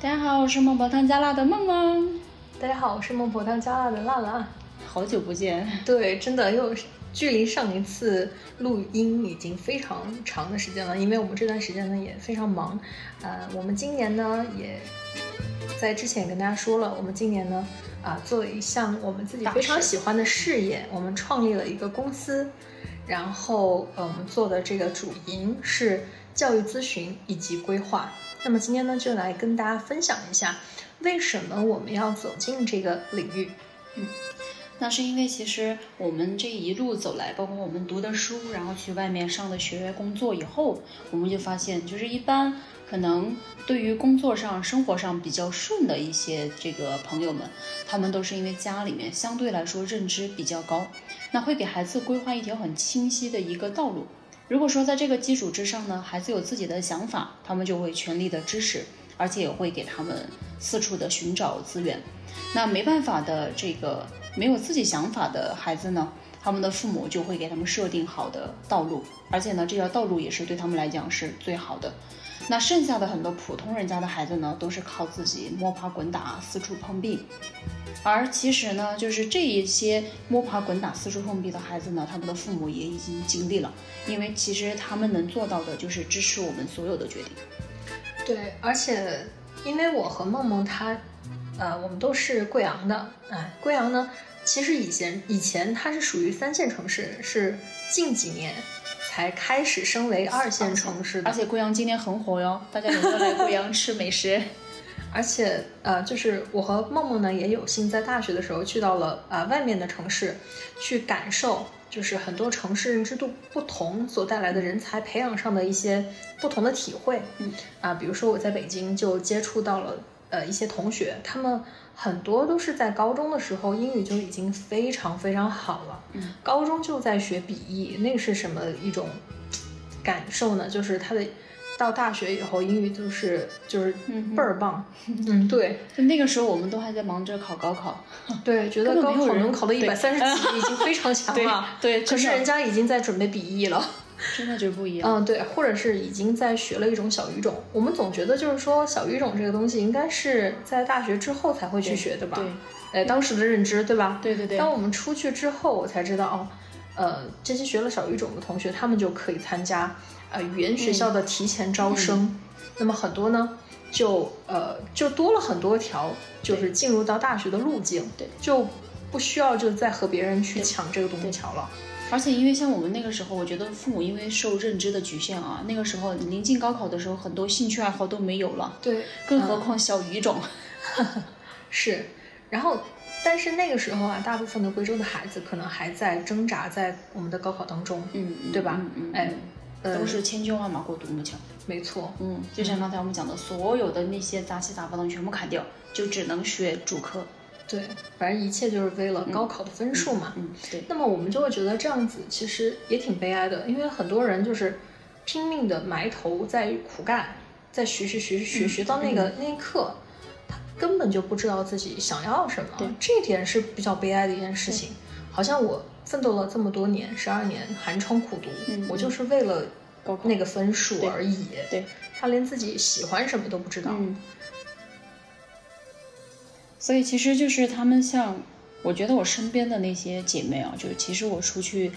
大家好，我是孟婆汤加辣的梦梦。大家好，我是孟婆汤加辣的辣辣。好久不见，对，真的又距离上一次录音已经非常长的时间了，因为我们这段时间呢也非常忙。呃，我们今年呢也在之前跟大家说了，我们今年呢啊做了一项我们自己非常喜欢的事业，我们创立了一个公司，然后呃我们做的这个主营是教育咨询以及规划。那么今天呢，就来跟大家分享一下，为什么我们要走进这个领域。嗯，那是因为其实我们这一路走来，包括我们读的书，然后去外面上的学、工作以后，我们就发现，就是一般可能对于工作上、生活上比较顺的一些这个朋友们，他们都是因为家里面相对来说认知比较高，那会给孩子规划一条很清晰的一个道路。如果说在这个基础之上呢，孩子有自己的想法，他们就会全力的支持，而且也会给他们四处的寻找资源。那没办法的这个没有自己想法的孩子呢，他们的父母就会给他们设定好的道路，而且呢，这条道路也是对他们来讲是最好的。那剩下的很多普通人家的孩子呢，都是靠自己摸爬滚打，四处碰壁。而其实呢，就是这一些摸爬滚打、四处碰壁的孩子呢，他们的父母也已经经历了，因为其实他们能做到的就是支持我们所有的决定。对，而且因为我和梦梦她，呃，我们都是贵阳的，哎，贵阳呢，其实以前以前它是属于三线城市，是近几年才开始升为二线城市的。而且贵阳今年很火哟，大家有没有来贵阳吃美食？而且，呃，就是我和梦梦呢，也有幸在大学的时候去到了呃外面的城市，去感受，就是很多城市认知度不同所带来的人才培养上的一些不同的体会。嗯，啊，比如说我在北京就接触到了呃一些同学，他们很多都是在高中的时候英语就已经非常非常好了。嗯，高中就在学笔译，那是什么一种感受呢？就是他的。到大学以后，英语就是就是倍儿棒，嗯，对，就那个时候我们都还在忙着考高考，对，觉得高考能考到 一百三十几 已经非常强了，对，可是人家已经在准备笔译了，真的就不一样，嗯，对，或者是已经在学了一种小语种，我们总觉得就是说小语种这个东西应该是在大学之后才会去学的吧，对，哎，当时的认知对吧？对对对，当我们出去之后，我才知道哦，呃，这些学了小语种的同学，他们就可以参加。呃，语言学校的提前招生，那么很多呢，就呃就多了很多条，就是进入到大学的路径，对，就不需要就再和别人去抢这个独木桥了。而且因为像我们那个时候，我觉得父母因为受认知的局限啊，那个时候临近高考的时候，很多兴趣爱好都没有了，对，更何况小语种，是。然后，但是那个时候啊，大部分的贵州的孩子可能还在挣扎在我们的高考当中，嗯，对吧？嗯，哎。都是千军万马过独木桥，没错。嗯，就像刚才我们讲的，所有的那些杂七杂八的全部砍掉，就只能学主科。对，反正一切就是为了高考的分数嘛。嗯，对。那么我们就会觉得这样子其实也挺悲哀的，因为很多人就是拼命的埋头在苦干，在学学学学学到那个那一刻，他根本就不知道自己想要什么。对，这一点是比较悲哀的一件事情。好像我。奋斗了这么多年，十二年寒窗苦读，我就是为了那个分数而已。对，他连自己喜欢什么都不知道。所以其实就是他们像，我觉得我身边的那些姐妹啊，就是其实我出去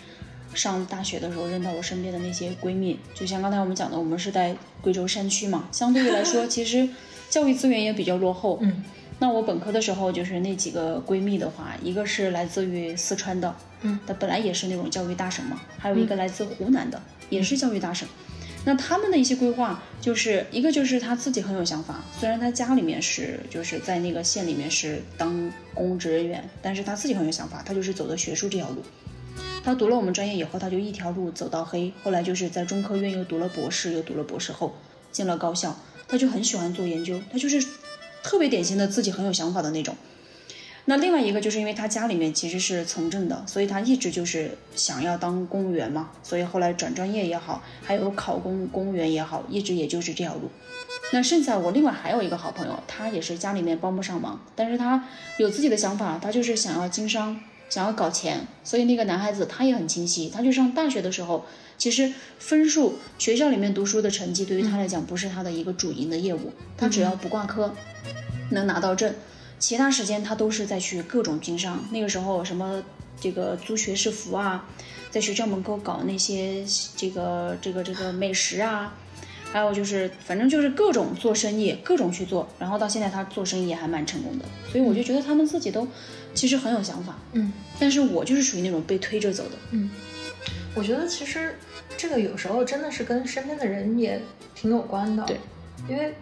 上大学的时候认到我身边的那些闺蜜，就像刚才我们讲的，我们是在贵州山区嘛，相对于来说，其实教育资源也比较落后。嗯。那我本科的时候，就是那几个闺蜜的话，一个是来自于四川的，嗯，她本来也是那种教育大省嘛，还有一个来自湖南的，也是教育大省。那他们的一些规划，就是一个就是他自己很有想法，虽然他家里面是就是在那个县里面是当公职人员，但是他自己很有想法，他就是走的学术这条路。他读了我们专业以后，他就一条路走到黑，后来就是在中科院又读了博士，又读了博士后，进了高校，他就很喜欢做研究，他就是。特别典型的自己很有想法的那种。那另外一个就是因为他家里面其实是从政的，所以他一直就是想要当公务员嘛，所以后来转专业也好，还有考公公务员也好，一直也就是这条路。那剩下我另外还有一个好朋友，他也是家里面帮不上忙，但是他有自己的想法，他就是想要经商，想要搞钱，所以那个男孩子他也很清晰，他就上大学的时候。其实分数，学校里面读书的成绩对于他来讲不是他的一个主营的业务，他只要不挂科，能拿到证，其他时间他都是在去各种经商。那个时候什么这个租学士服啊，在学校门口搞那些这个这个这个美食啊，还有就是反正就是各种做生意，各种去做。然后到现在他做生意也还蛮成功的，所以我就觉得他们自己都其实很有想法。嗯，但是我就是属于那种被推着走的。嗯，我觉得其实这个有时候真的是跟身边的人也挺有关的。对，因为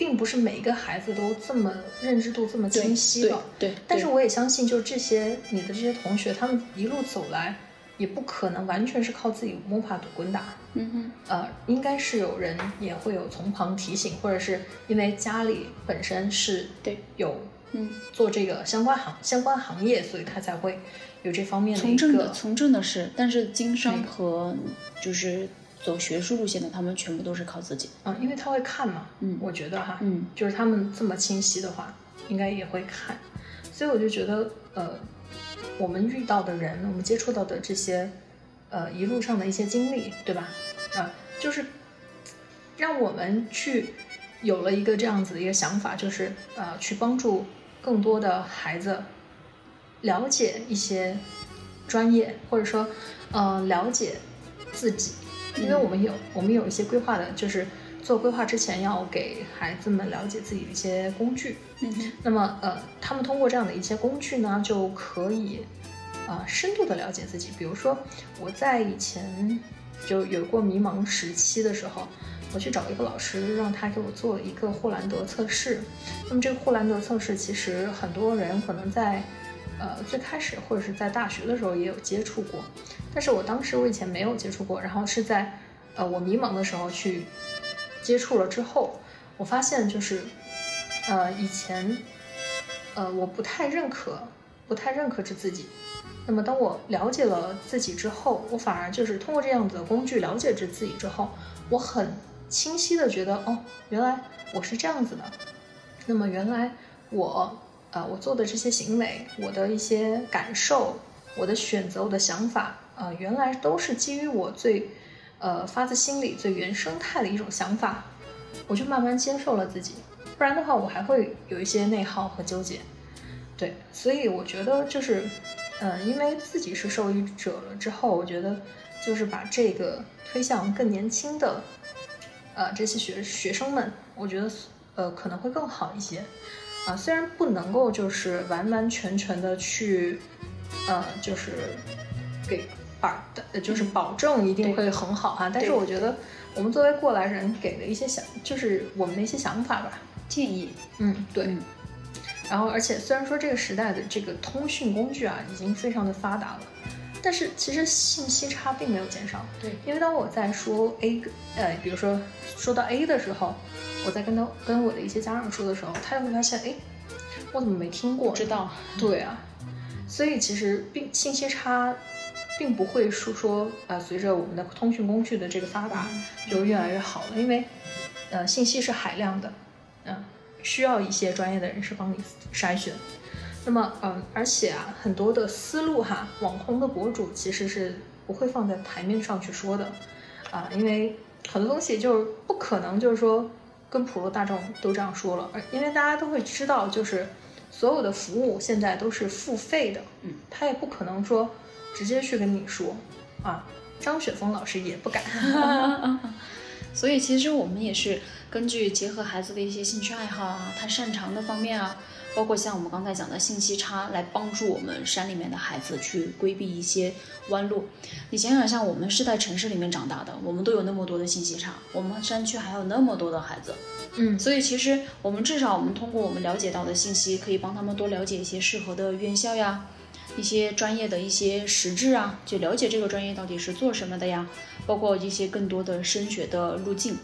并不是每一个孩子都这么认知度这么清晰的。对，但是我也相信，就是这些你的这些同学，他们一路走来，也不可能完全是靠自己摸爬滚打。嗯哼，呃，应该是有人也会有从旁提醒，或者是因为家里本身是对有嗯，做这个相关行相关行业，所以他才会有这方面的一从政的个从政的事，但是经商和就是走学术路线的，他们全部都是靠自己。嗯，因为他会看嘛，嗯我觉得哈，嗯，就是他们这么清晰的话，应该也会看，所以我就觉得，呃，我们遇到的人，我们接触到的这些，呃，一路上的一些经历，对吧？啊、就是让我们去有了一个这样子的一个想法，就是呃，去帮助更多的孩子了解一些专业，或者说呃，了解自己，因为我们有我们有一些规划的，就是做规划之前要给孩子们了解自己的一些工具。嗯，那么呃，他们通过这样的一些工具呢，就可以呃深度的了解自己。比如说我在以前就有过迷茫时期的时候，我去找一个老师，让他给我做一个霍兰德测试。那么这个霍兰德测试，其实很多人可能在呃最开始或者是在大学的时候也有接触过，但是我当时我以前没有接触过，然后是在呃我迷茫的时候去接触了之后，我发现就是呃以前呃我不太认可，不太认可着自己。那么当我了解了自己之后，我反而就是通过这样子的工具了解着自己之后，我很清晰的觉得，哦，原来我是这样子的。那么原来我呃我做的这些行为，我的一些感受，我的选择，我的想法，呃，原来都是基于我最呃发自心里最原生态的一种想法，我就慢慢接受了自己。不然的话，我还会有一些内耗和纠结。对，所以我觉得就是，呃，因为自己是受益者了之后，我觉得就是把这个推向更年轻的，呃，这些学学生们，我觉得呃可能会更好一些。啊，虽然不能够就是完完全全的去，呃，就是给把的就是保证一定会很好哈、但是我觉得我们作为过来人给的一些想，就是我们的一些想法吧。建议，嗯，对。嗯然后，而且虽然说这个时代的这个通讯工具啊已经非常的发达了，但是其实信息差并没有减少。对因为当我在说 A，呃，比如说说到 A 的时候，我在跟他跟我的一些家长说的时候，他就会发现，哎，我怎么没听过？知道，对啊，所以其实并信息差，并不会说说呃，随着我们的通讯工具的这个发达，就越来越好了，因为呃，信息是海量的，嗯、需要一些专业的人士帮你筛选。那么，嗯、而且啊，很多的思路哈，网红的博主其实是不会放在台面上去说的，啊、因为很多东西就是不可能就是说跟普罗大众都这样说了，而因为大家都会知道，就是所有的服务现在都是付费的，嗯，他也不可能说直接去跟你说，啊，张雪峰老师也不敢，所以其实我们也是根据结合孩子的一些兴趣爱好啊，他擅长的方面啊，包括像我们刚才讲的信息差，来帮助我们山里面的孩子去规避一些弯路。你想想，像我们是在城市里面长大的，我们都有那么多的信息差，我们山区还有那么多的孩子，嗯所以其实我们至少我们通过我们了解到的信息，可以帮他们多了解一些适合的院校呀，一些专业的一些实质啊，就了解这个专业到底是做什么的呀，包括一些更多的升学的路径。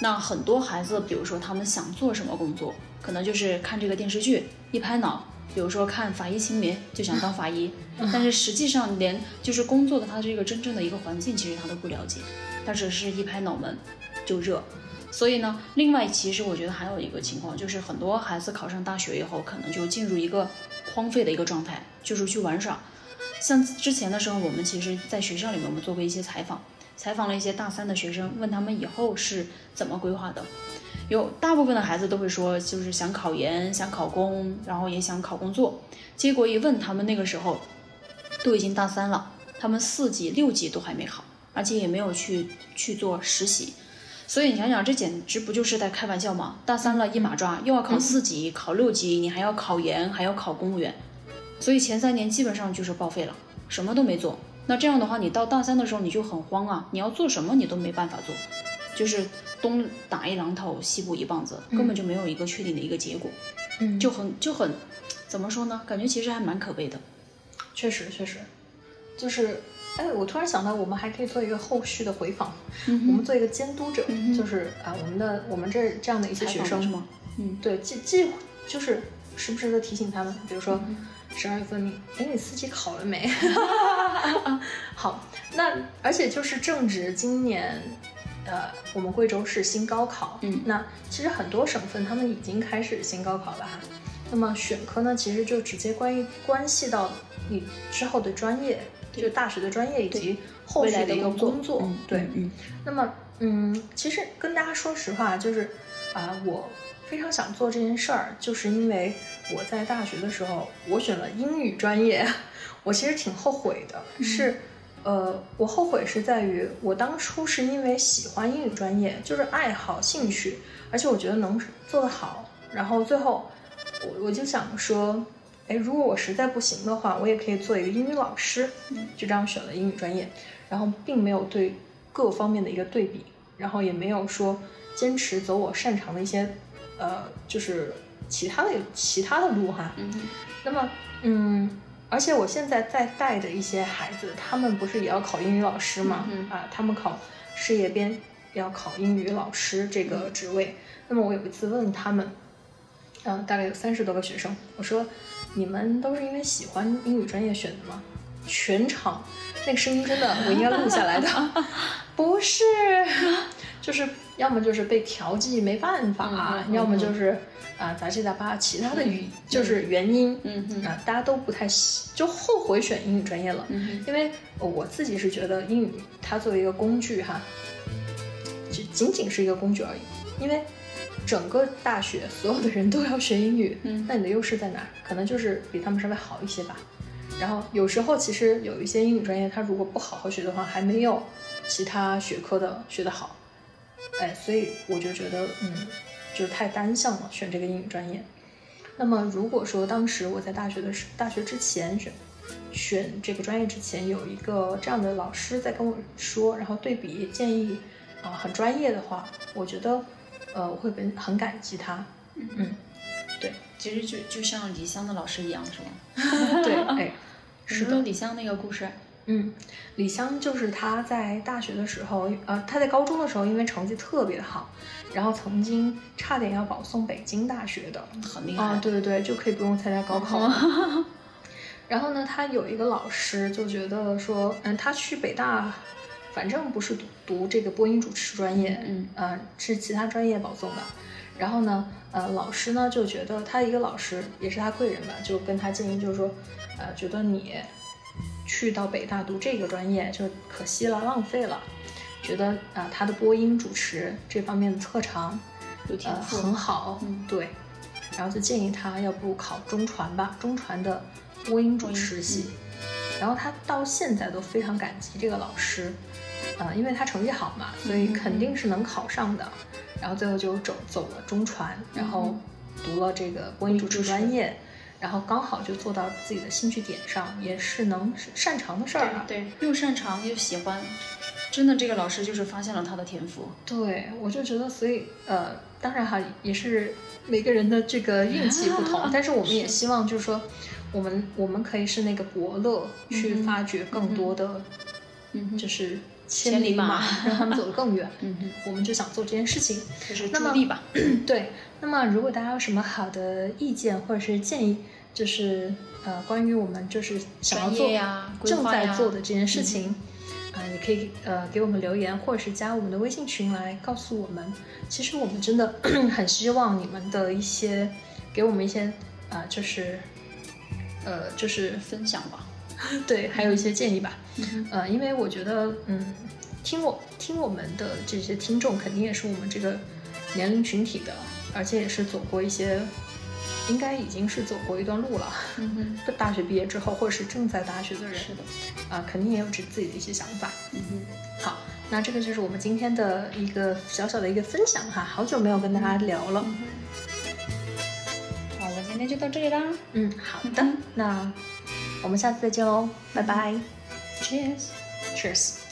那很多孩子，比如说他们想做什么工作，可能就是看这个电视剧一拍脑，比如说看《法医秦明》就想当法医，但是实际上连就是工作的他这个真正的一个环境，其实他都不了解，他只是一拍脑门就热。所以呢，另外其实我觉得还有一个情况，就是很多孩子考上大学以后，可能就进入一个荒废的一个状态，就是去玩耍。像之前的时候，我们其实在学校里面我们做过一些采访，采访了一些大三的学生，问他们以后是怎么规划的。有大部分的孩子都会说，就是想考研、想考公，然后也想考工作。结果一问他们那个时候，都已经大三了，他们四级、六级都还没考，而且也没有去去做实习。所以你想想，这简直不就是在开玩笑吗？大三了，一马抓，又要考四级、考六级，你还要考研，还要考公务员，所以前三年基本上就是报废了，什么都没做。那这样的话，你到大三的时候你就很慌啊，你要做什么你都没办法做，就是东打一榔头，西补一棒子，根本就没有一个确定的一个结果，嗯就很就很，怎么说呢？感觉其实还蛮可悲的。确实确实，就是，哎，我突然想到，我们还可以做一个后续的回访，我们做一个监督者，嗯就是啊、我们的我们这这样的一些学生是吗？嗯，对，既既就是时不时的提醒他们，比如说嗯十二月份你，哎，你四级考了没？好，那而且就是正值今年，呃，我们贵州是新高考，嗯那其实很多省份他们已经开始新高考了哈。那么选科呢，其实就直接关于关系到你之后的专业，就大学的专业以及后续的一个工工作，嗯，对，嗯那么，嗯，其实跟大家说实话，就是啊、我非常想做这件事儿，就是因为我在大学的时候，我选了英语专业，我其实挺后悔的，是。呃，我后悔是在于我当初是因为喜欢英语专业，就是爱好、兴趣，而且我觉得能做得好，然后最后我我就想说，哎，如果我实在不行的话，我也可以做一个英语老师，就这样选了英语专业，然后并没有对各方面的一个对比，然后也没有说坚持走我擅长的一些，呃，就是其他的其他的路哈。嗯那么，嗯，而且我现在在带的一些孩子，他们不是也要考英语老师吗？嗯啊，他们考事业编要考英语老师这个职位。那么我有一次问他们，嗯、大概有三十多个学生，我说：“你们都是因为喜欢英语专业选的吗？”全场那个声音真的，我应该录下来的，不是，就是要么就是被调剂没办法，要么就是啊、杂七杂八其他的语、就是原因，嗯嗯啊、大家都不太喜，就后悔选英语专业了，嗯因为呃我自己是觉得英语它作为一个工具哈，就仅仅是一个工具而已，因为整个大学所有的人都要学英语，嗯那你的优势在哪？可能就是比他们稍微好一些吧。然后有时候其实有一些英语专业，它如果不好好学的话，还没有其他学科的学得好。哎，所以我就觉得，嗯，就是太单向了，选这个英语专业。那么如果说当时我在大学的时，大学之前选选这个专业之前，有一个这样的老师在跟我说，然后对比建议啊、很专业的话，我觉得呃我会很很感激他。嗯，对其实就就像李湘的老师一样，是吗？对，哎，是的。李湘那个故事。嗯，李湘就是他在大学的时候，呃，他在高中的时候因为成绩特别好，然后曾经差点要保送北京大学的。很厉害。啊，对对对，就可以不用参加高考了。然后呢，他有一个老师就觉得说，嗯，他去北大，反正不是读读这个播音主持专业，嗯呃，是其他专业保送的。然后呢，呃，老师呢就觉得他一个老师也是他贵人吧，就跟他建议，就是说，呃，觉得你去到北大读这个专业就可惜了，浪费了。觉得啊、呃他的播音主持这方面的特长呃有天赋。很好，嗯对，然后就建议他要不考中传吧，中传的播音主持系。然后他到现在都非常感激这个老师，呃，因为他成绩好嘛，所以肯定是能考上的。然后最后就走走了中传，然后读了这个播音主持专业，然后刚好就做到自己的兴趣点上，也是能擅长的事儿啊。对，又擅长又喜欢，真的这个老师就是发现了他的天赋。对，我就觉得，所以呃，当然哈，也是每个人的这个运气不同，但是我们也希望就是说，我们我们可以是那个伯乐，去发掘更多的，嗯哼，就是千千里里马 让他们走得更远。嗯哼，我们就想做这件事情。就是助力吧。对，那么如果大家有什么好的意见或者是建议，就是呃，关于我们就是想要做正在做的这件事情，啊、也可以呃给我们留言，或者是加我们的微信群来告诉我们。其实我们真的 很希望你们的一些给我们一些啊、就是呃就是分享吧。对，还有一些建议吧。嗯呃，因为我觉得，嗯，听我听我们的这些听众，肯定也是我们这个年龄群体的，而且也是走过一些，应该已经是走过一段路了。嗯哼大学毕业之后，或者是正在大学的，人是的，啊、肯定也有自自己的一些想法。嗯哼，好，那这个就是我们今天的一个小小的一个分享哈，好久没有跟大家聊了。好了，今天就到这里啦嗯，好的嗯，那我们下次再见喽，拜拜，Cheers。，Cheers。